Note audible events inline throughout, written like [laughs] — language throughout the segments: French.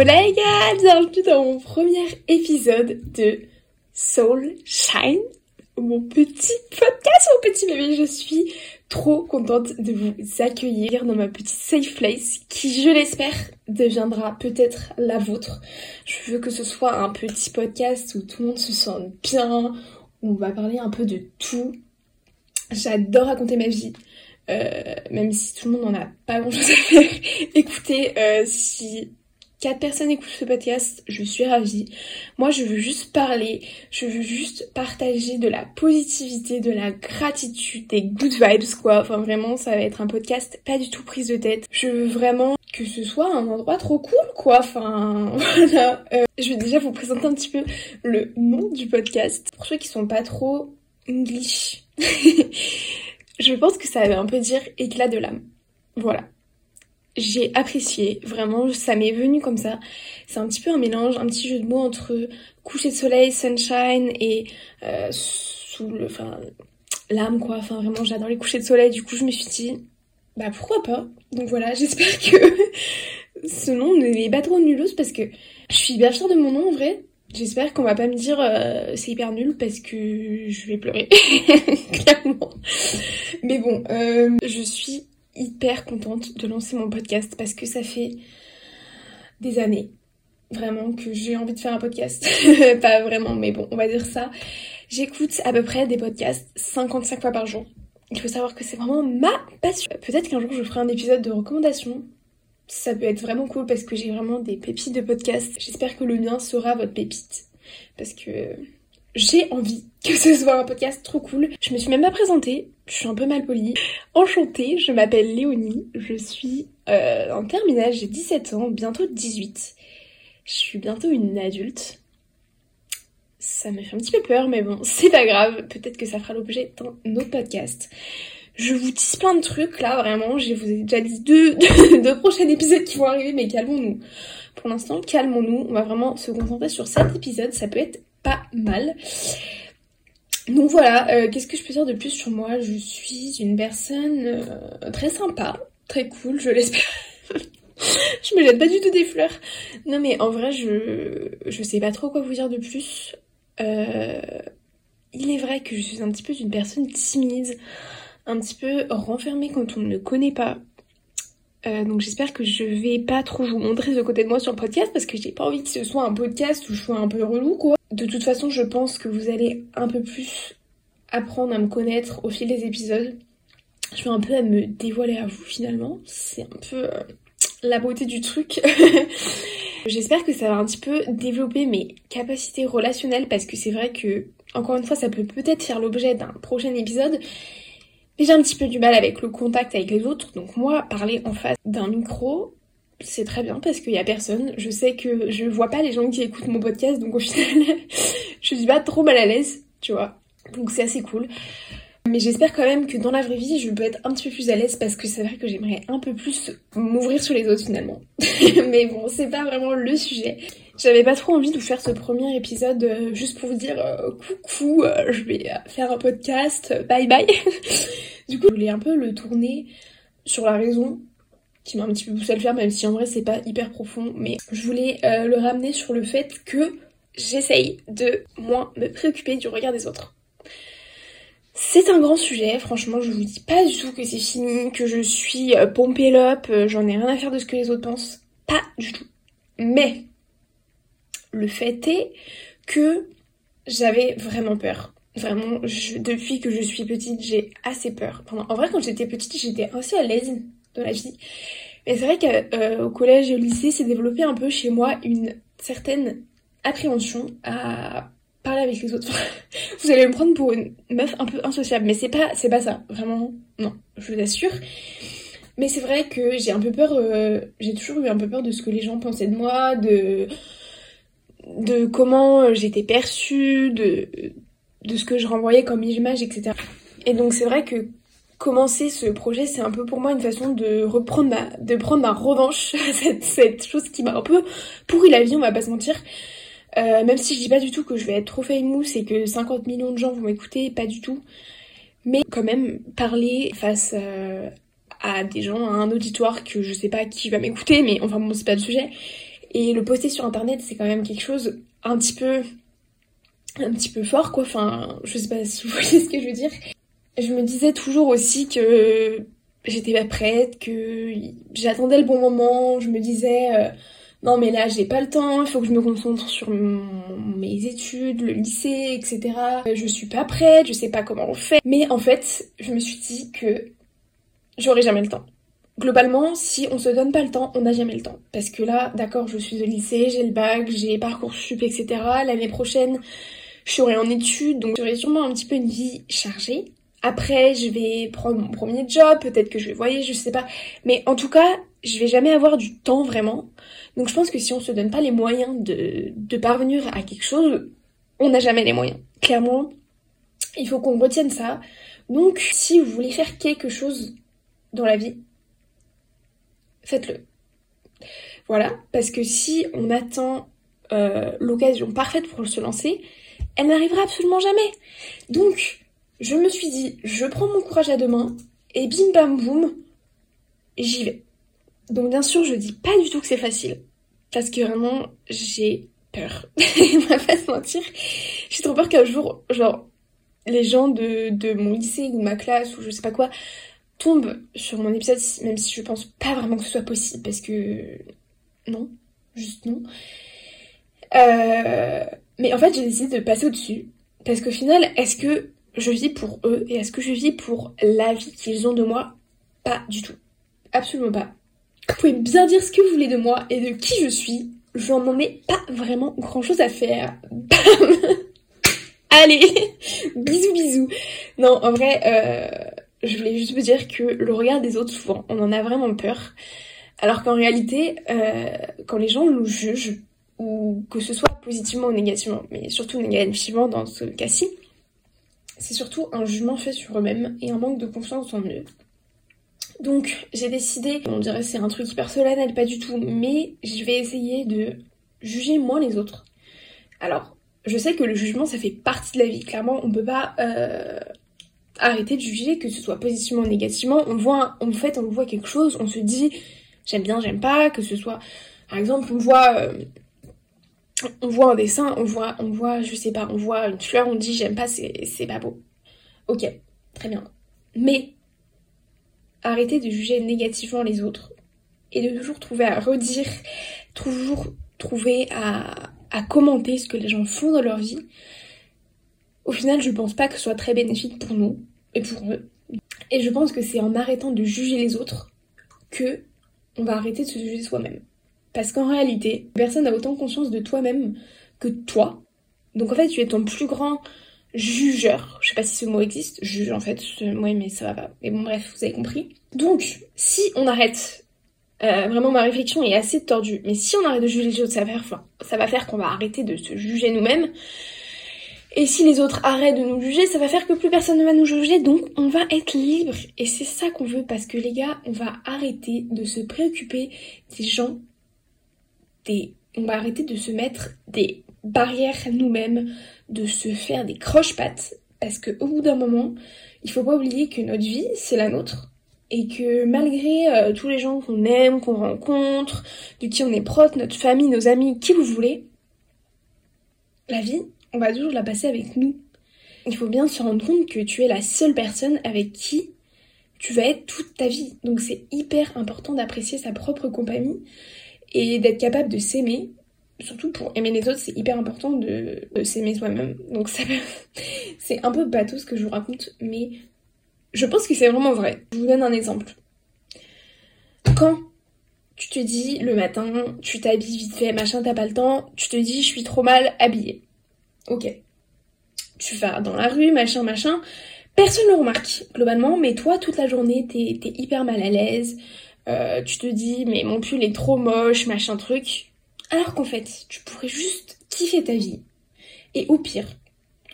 Hola les gars, bienvenue dans mon premier épisode de Soul Shine, mon petit podcast, mon petit bébé. Je suis trop contente de vous accueillir dans ma petite safe place qui, je l'espère, deviendra peut-être la vôtre. Je veux que ce soit un petit podcast où tout le monde se sente bien, où on va parler un peu de tout. J'adore raconter ma vie. Euh, même si tout le monde n'en a pas grand chose à faire. [laughs] Écoutez, euh, si quatre personnes écoutent ce podcast, je suis ravie. Moi, je veux juste parler, je veux juste partager de la positivité, de la gratitude, des good vibes, quoi. Enfin, vraiment, ça va être un podcast pas du tout prise de tête. Je veux vraiment que ce soit un endroit trop cool, quoi. Enfin, [laughs] voilà. Euh, je vais déjà vous présenter un petit peu le nom du podcast. Pour ceux qui sont pas trop English. [laughs] je pense que ça veut un peu dire éclat de l'âme. Voilà. J'ai apprécié, vraiment, ça m'est venu comme ça. C'est un petit peu un mélange, un petit jeu de mots entre coucher de soleil, sunshine et euh, sous le, enfin, l'âme quoi. Enfin vraiment, j'adore les couchers de soleil. Du coup, je me suis dit, bah pourquoi pas? Donc voilà, [laughs] j'espère que ce nom ne n'est pas trop nulos parce que je suis bien fière de mon nom en vrai. J'espère qu'on va pas me dire euh, c'est hyper nul parce que je vais pleurer, [laughs] clairement. Mais bon, euh, je suis hyper contente de lancer mon podcast parce que ça fait des années vraiment que j'ai envie de faire un podcast. [laughs] pas vraiment, mais bon, on va dire ça. J'écoute à peu près des podcasts 55 fois par jour. Il faut savoir que c'est vraiment ma passion. Peut-être qu'un jour je ferai un épisode de recommandation ça peut être vraiment cool parce que j'ai vraiment des pépites de podcast. J'espère que le mien sera votre pépite. Parce que j'ai envie que ce soit un podcast trop cool. Je me suis même pas présentée, je suis un peu mal polie. Enchantée, je m'appelle Léonie, je suis euh, en terminale, j'ai 17 ans, bientôt 18. Je suis bientôt une adulte. Ça me fait un petit peu peur, mais bon, [laughs] c'est pas grave, peut-être que ça fera l'objet d'un autre podcast. Je vous tisse plein de trucs là, vraiment. Je vous ai déjà dit [laughs] deux, deux, prochains épisodes qui vont arriver, mais calmons-nous. Pour l'instant, calmons-nous. On va vraiment se concentrer sur cet épisode. Ça peut être pas mal. Donc voilà, euh, qu'est-ce que je peux dire de plus sur moi? Je suis une personne euh, très sympa, très cool, je l'espère. [laughs] je me jette pas du tout des fleurs. Non mais en vrai, je je sais pas trop quoi vous dire de plus. Euh, il est vrai que je suis un petit peu une personne timide un petit peu renfermée quand on ne me connaît pas. Donc j'espère que je vais pas trop vous montrer ce côté de moi sur le podcast parce que j'ai pas envie que ce soit un podcast où je sois un peu relou quoi. De toute façon je pense que vous allez un peu plus apprendre à me connaître au fil des épisodes. Je vais un peu à me dévoiler à vous finalement. C'est un peu euh, la beauté du truc. [laughs] J'espère que ça va un petit peu développer mes capacités relationnelles parce que c'est vrai que encore une fois ça peut peut-être faire l'objet d'un prochain épisode j'ai un petit peu du mal avec le contact avec les autres, donc moi, parler en face d'un micro, c'est très bien parce qu'il y a personne. Je sais que je vois pas les gens qui écoutent mon podcast, donc au final, [laughs] je suis pas trop mal à l'aise, tu vois. Donc c'est assez cool. Mais j'espère quand même que dans la vraie vie, je peux être un petit peu plus à l'aise parce que c'est vrai que j'aimerais un peu plus m'ouvrir sur les autres finalement. [laughs] Mais bon, c'est pas vraiment le sujet. J'avais pas trop envie de vous faire ce premier épisode euh, juste pour vous dire euh, coucou, euh, je vais faire un podcast, bye bye. [laughs] du coup, je voulais un peu le tourner sur la raison qui m'a un petit peu poussé à le faire, même si en vrai c'est pas hyper profond, mais je voulais le ramener sur le fait que j'essaye de moins me préoccuper du regard des autres. C'est un grand sujet, franchement, je vous dis pas du tout que c'est fini, que je suis pompée up, j'en ai rien à faire de ce que les autres pensent. Pas du tout. Mais le fait est que j'avais vraiment peur. Vraiment, depuis que je suis petite, j'ai assez peur. en vrai, quand j'étais petite, j'étais assez à l'aise dans la vie. Mais c'est vrai qu'au euh, collège et au lycée, s'est développé un peu chez moi une certaine appréhension à parler avec les autres. [laughs] vous allez me prendre pour une meuf un peu insociable, mais c'est pas, c'est pas ça. Vraiment, non, je vous assure. Mais c'est vrai que j'ai un peu peur, euh, j'ai toujours eu un peu peur de ce que les gens pensaient de moi, de de comment j'étais perçue, de, de ce que je renvoyais comme image, etc. Et donc c'est vrai que commencer ce projet, c'est un peu pour moi une façon de reprendre ma, de prendre ma revanche, [laughs] cette, cette chose qui m'a un peu pourri la vie, on va pas se mentir. Euh, même si je dis pas du tout que je vais être trop famous et que 50 millions de gens vont m'écouter, pas du tout. Mais quand même, parler face euh, à des gens, à un auditoire que je sais pas qui va m'écouter, mais enfin bon, c'est pas le sujet Et le poster sur internet, c'est quand même quelque chose un petit peu un petit peu fort quoi. Enfin, je sais pas si vous [laughs] voyez ce que je veux dire. Je me disais toujours aussi que j'étais pas prête, que j'attendais le bon moment. Je me disais euh, non mais là j'ai pas le temps, il faut que je me concentre sur mes études, le lycée, etc. Je suis pas prête, je sais pas comment on fait. Mais en fait, je me suis dit que j'aurais jamais le temps. Globalement, si on se donne pas le temps, on n'a jamais le temps. Parce que là, d'accord, je suis au lycée, j'ai le bac, j'ai Parcoursup, etc. L'année prochaine, je serai en études, donc j'aurai sûrement un petit peu une vie chargée. Après, je vais prendre mon premier job, peut-être que je vais voyager, je sais pas. Mais en tout cas, je vais jamais avoir du temps vraiment. Donc je pense que si on se donne pas les moyens de, de parvenir à quelque chose, on n'a jamais les moyens. Clairement, il faut qu'on retienne ça. Donc si vous voulez faire quelque chose dans la vie, faites-le. Voilà, parce que si on attend euh, l'occasion parfaite pour se lancer, elle n'arrivera absolument jamais. Donc, je me suis dit, je prends mon courage à deux mains, et bim bam boum, j'y vais. Donc bien sûr, je dis pas du tout que c'est facile, parce que vraiment, j'ai peur. [laughs] on va pas se mentir. J'ai trop peur qu'un jour, genre, les gens de, mon lycée ou de ma classe ou je sais pas quoi tombe sur mon épisode, même si je pense pas vraiment que ce soit possible, parce que non, juste non. Euh, mais en fait, j'ai décidé de passer au-dessus, parce qu'au final, est-ce que je vis pour eux et est-ce que je vis pour la vie qu'ils ont de moi? Pas du tout. Absolument pas. Vous pouvez bien dire ce que vous voulez de moi et de qui je suis. Je n'en ai pas vraiment grand chose à faire. Bam [laughs] Allez [laughs] Bisous bisous Non, en vrai, euh, je voulais juste vous dire que le regard des autres, souvent, on en a vraiment peur. Alors qu'en réalité, euh, quand les gens nous jugent, ou que ce soit positivement ou négativement, mais surtout négativement dans ce cas-ci, c'est surtout un jugement fait sur eux-mêmes et un manque de confiance en eux. Donc j'ai décidé, on dirait c'est un truc hyper solennel, pas du tout, mais je vais essayer de juger moins les autres. Alors, je sais que le jugement ça fait partie de la vie, clairement on peut pas euh, arrêter de juger, que ce soit positivement ou négativement. On voit, en fait, on voit quelque chose, on se dit j'aime bien, j'aime pas, que ce soit, par exemple, on voit, euh, on voit un dessin, on voit, on voit, je sais pas, on voit une fleur, on dit j'aime pas, c'est, pas beau. Ok, très bien. Mais arrêtez de juger négativement les autres et de toujours trouver à redire, toujours trouver à, à commenter ce que les gens font dans leur vie. Au final, je pense pas que ce soit très bénéfique pour nous et pour eux. Et je pense que c'est en arrêtant de juger les autres que on va arrêter de se juger soi-même. Parce qu'en réalité, personne n'a autant conscience de toi-même que toi. Donc en fait, tu es ton plus grand jugeur. Je sais pas si ce mot existe. Juge en fait. Oui, mais ça va pas. Mais bon, bref, vous avez compris. Donc, si on arrête, euh, vraiment ma réflexion est assez tordue. Mais si on arrête de juger les autres, ça va faire, ça va faire qu'on va arrêter de se juger nous-mêmes. Et si les autres arrêtent de nous juger, ça va faire que plus personne ne va nous juger, donc on va être libre. Et c'est ça qu'on veut, parce que les gars, on va arrêter de se préoccuper des gens, on va arrêter de se mettre des barrières nous-mêmes, de se faire des croche-pattes, parce que au bout d'un moment, il faut pas oublier que notre vie, c'est la nôtre. Et que malgré euh, tous les gens qu'on aime, qu'on rencontre, de qui on est proche, notre famille, nos amis, qui vous voulez, la vie, on va toujours la passer avec nous. Il faut bien se rendre compte que tu es la seule personne avec qui tu vas être toute ta vie. Donc c'est hyper important d'apprécier sa propre compagnie et d'être capable de s'aimer. Surtout pour aimer les autres, c'est hyper important de, s'aimer soi-même. Donc ça, [laughs] c'est un peu bateau ce que je vous raconte, mais je pense que c'est vraiment vrai. Je vous donne un exemple. Quand tu te dis le matin, tu t'habilles vite fait, machin, t'as pas le temps, tu te dis je suis trop mal habillée. Ok. Tu vas dans la rue, machin, machin. Personne ne le remarque, globalement, mais toi, toute la journée, t'es es hyper mal à l'aise. Euh, tu te dis, mais mon pull est trop moche, machin truc. Alors qu'en fait, tu pourrais juste kiffer ta vie. Et au pire,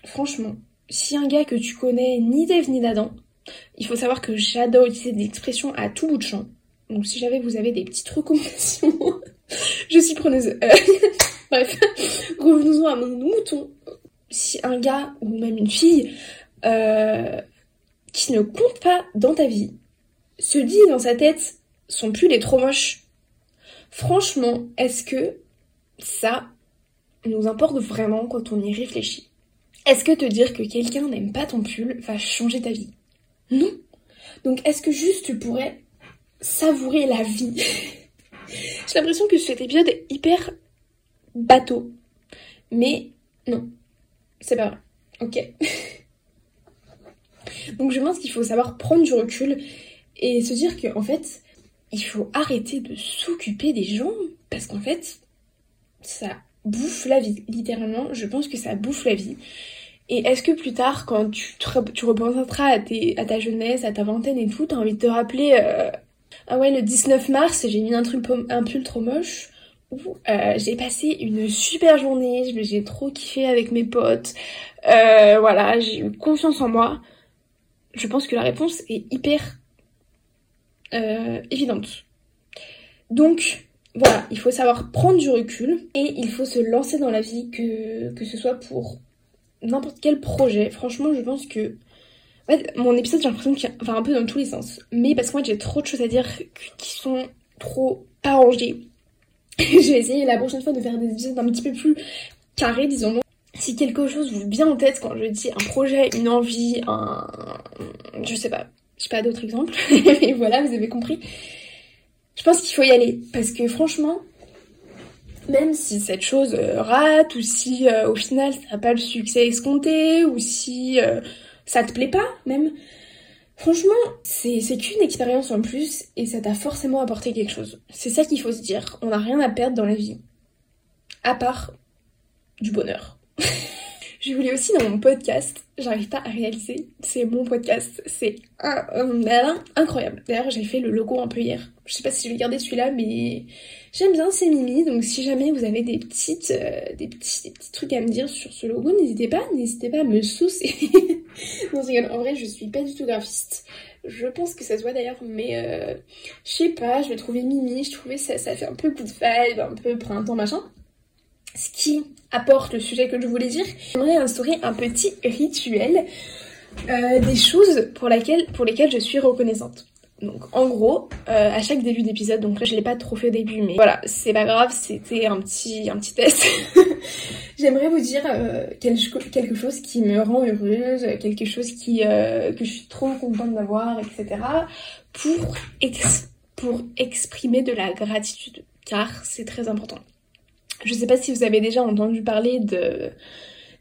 franchement, si un gars que tu connais ni d'Ève ni d'Adam, il faut savoir que j'adore utiliser des expressions à tout bout de champ. Donc si jamais vous avez des petites recommandations, [laughs] je suis preneuse. Euh, [laughs] bref, revenons à mon mouton si un gars ou même une fille euh, qui ne compte pas dans ta vie se dit dans sa tête son pull est trop moche, franchement, est-ce que ça nous importe vraiment quand on y réfléchit? Est-ce que te dire que quelqu'un n'aime pas ton pull va changer ta vie? Non. Donc est-ce que juste tu pourrais savourer la vie? [laughs] J'ai l'impression que cet épisode est hyper bateau. Mais non, c'est pas vrai. Ok. [laughs] Donc je pense qu'il faut savoir prendre du recul et se dire qu'en fait, il faut arrêter de s'occuper des gens parce qu'en fait, ça bouffe la vie. Littéralement, je pense que ça bouffe la vie. Et est-ce que plus tard, quand tu, tu repenseras à, ta jeunesse, à ta vingtaine et tout, t'as envie de te rappeler euh, Ah ouais, le 19 mars, j'ai mis un truc un pull trop moche où euh, j'ai passé une super journée, j'ai trop kiffé avec mes potes, euh, voilà, j'ai eu confiance en moi. Je pense que la réponse est hyper évidente. Donc, voilà, il faut savoir prendre du recul et il faut se lancer dans la vie, que, que ce soit pour n'importe quel projet. Franchement, je pense que. mon épisode, j'ai l'impression qu'il va un peu dans tous les sens. Mais parce que moi, j'ai trop de choses à dire qui sont trop pas rangées. [laughs] je vais essayer la prochaine fois de faire des épisodes un petit peu plus carrés, disons. Si quelque chose vous vient en tête quand je dis un projet, une envie, un. Je sais pas. Je sais pas d'autres exemples. [laughs] Mais voilà, vous avez compris. Je pense qu'il faut y aller. Parce que franchement, même si cette chose euh, rate ou si euh, au final ça n'a pas le succès escompté ou si euh, ça te plaît pas même, franchement c'est qu'une expérience en plus et ça t'a forcément apporté quelque chose. C'est ça qu'il faut se dire, on n'a rien à perdre dans la vie. À part du bonheur. [laughs] Je voulais aussi dans mon podcast, j'arrive pas à réaliser, c'est mon podcast, c'est incroyable. D'ailleurs j'ai fait le logo un peu hier. Je sais pas si je vais garder celui-là, mais j'aime bien ces mimi, donc si jamais vous avez des petites, euh, des petits, petits trucs à me dire sur ce logo, n'hésitez pas, n'hésitez pas à me saucer. [laughs] non, en vrai je suis pas du tout graphiste. Je pense que ça se voit d'ailleurs, mais euh, je sais pas, je vais trouver mimi, je trouvais ça, ça fait un peu coup de vibe, un peu printemps machin ce qui apporte le sujet que je voulais dire, j'aimerais instaurer un petit rituel euh, des choses pour, pour lesquelles je suis reconnaissante. Donc en gros, euh, à chaque début d'épisode, donc là je l'ai pas trop fait au début, mais voilà, c'est pas grave, c'était un petit un petit test. [laughs] J'aimerais vous dire euh, quelque chose qui me rend heureuse, quelque chose qui que je suis trop contente d'avoir, etc. Pour pour exprimer de la gratitude, car c'est très important. Je sais pas si vous avez déjà entendu parler de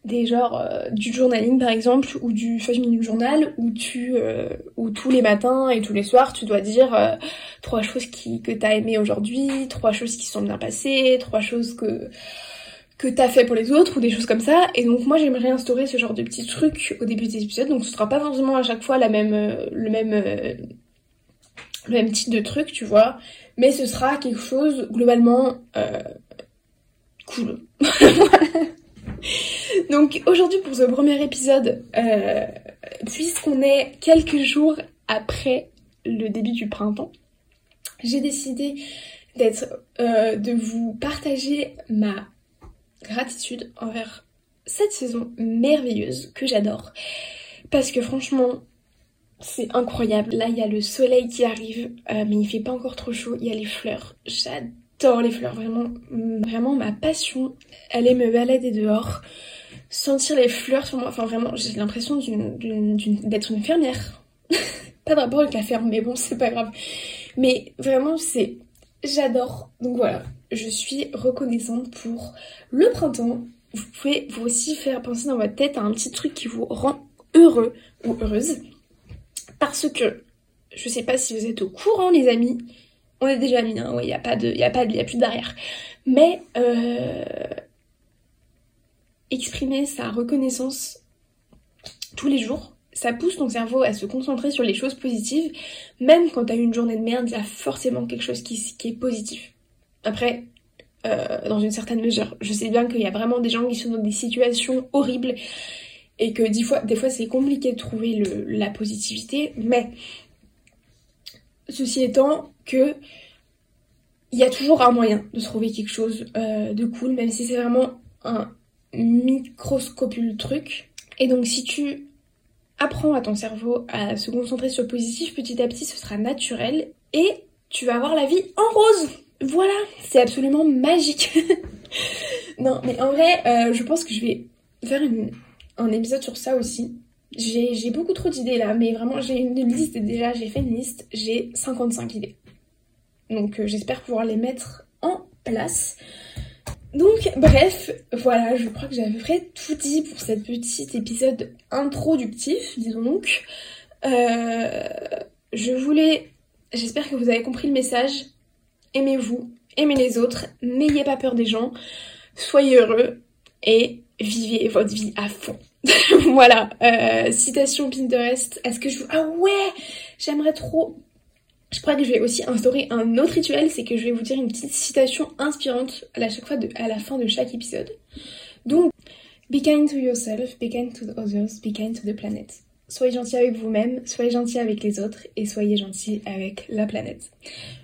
des genres euh, du journaling par exemple ou du 5 minutes journal où tu euh, où tous les matins et tous les soirs tu dois dire euh, trois choses qui que t'as aimé aujourd'hui, trois choses qui sont bien passées, trois choses que que t'as fait pour les autres ou des choses comme ça. Et donc moi j'aimerais instaurer ce genre de petits trucs au début des épisodes. Donc ce sera pas forcément à chaque fois la même le même le même type de truc tu vois. Mais ce sera quelque chose globalement [laughs] Donc aujourd'hui pour ce premier épisode, euh, puisqu'on est quelques jours après le début du printemps, j'ai décidé d'être, euh, de vous partager ma gratitude envers cette saison merveilleuse que j'adore. Parce que franchement, c'est incroyable. Là, il y a le soleil qui arrive, euh, mais il fait pas encore trop chaud. Il y a les fleurs. J'adore J'adore les fleurs, vraiment, vraiment ma passion. Aller me balader dehors, sentir les fleurs sur moi. Enfin, vraiment, j'ai l'impression d'être une fermière. [laughs] pas de rapport avec la ferme, mais bon, [laughs] c'est pas grave. Mais vraiment, c'est. J'adore. Donc voilà, je suis reconnaissante pour le printemps. Vous pouvez vous aussi faire penser dans votre tête à un petit truc qui vous rend heureux ou heureuse. Parce que, je sais pas si vous êtes au courant, les amis, on est déjà mis, hein, il n'y a pas de, y a pas de, a plus de barrière. Mais euh, exprimer sa reconnaissance tous les jours, ça pousse ton cerveau à se concentrer sur les choses positives. Même quand t'as eu une journée de merde, il y a forcément quelque chose qui, est positif. Après, euh, dans une certaine mesure, je sais bien qu'il y a vraiment des gens qui sont dans des situations horribles et que des fois, c'est compliqué de trouver la positivité, mais Ceci étant que il y a toujours un moyen de trouver quelque chose euh, de cool, même si c'est vraiment un microscopule truc. Et donc si tu apprends à ton cerveau à se concentrer sur le positif, petit à petit ce sera naturel et tu vas avoir la vie en rose. Voilà, c'est absolument magique. [laughs] non, mais en vrai, euh, je pense que je vais faire un épisode sur ça aussi. J'ai beaucoup trop d'idées là, mais vraiment, j'ai une liste déjà, j'ai fait une liste, j'ai 55 idées. Donc euh, j'espère pouvoir les mettre en place. Donc bref, voilà, je crois que j'avais tout dit pour cette petite épisode introductif, disons donc. Euh, je voulais, j'espère que vous avez compris le message. Aimez-vous, aimez les autres, n'ayez pas peur des gens, soyez heureux et vivez votre vie à fond. [laughs] voilà, euh, citation Pinterest. Est-ce que je... Ah ouais J'aimerais trop je crois que je vais aussi instaurer un autre rituel, c'est que je vais vous dire une petite citation inspirante à chaque fois à la fin de chaque épisode. Donc, be kind to yourself, be kind to the others, be kind to the planet. Soyez gentil avec vous-même, soyez gentil avec les autres et soyez gentil avec la planète.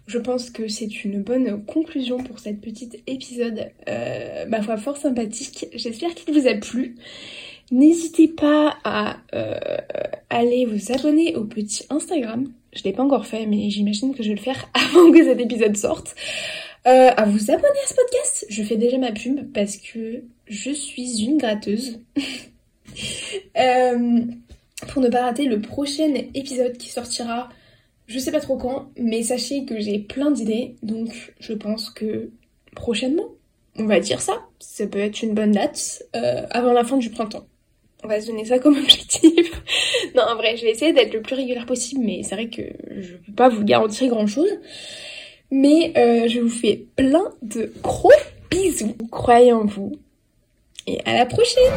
Je pense que c'est une bonne conclusion pour cette petite épisode, euh, ma foi fort sympathique. J'espère qu'il vous a plu. N'hésitez pas à euh, aller vous abonner au petit Instagram je l'ai pas encore fait, mais j'imagine que je vais le faire [laughs] avant que cet épisode sorte. Euh, à vous abonner à ce podcast. Je fais déjà ma pub parce que je suis une gratteuse. [laughs] euh, pour ne pas rater le prochain épisode qui sortira, je sais pas trop quand, mais sachez que j'ai plein d'idées, donc je pense que prochainement, on va dire ça, ça peut être une bonne date, euh, avant la fin du printemps. On va se donner ça comme [laughs] objectif. non, en vrai, je vais essayer d'être le plus régulière possible, mais c'est vrai que je peux pas vous garantir grand chose. Mais euh, je vous fais plein de gros bisous. Croyez en vous. Et à la prochaine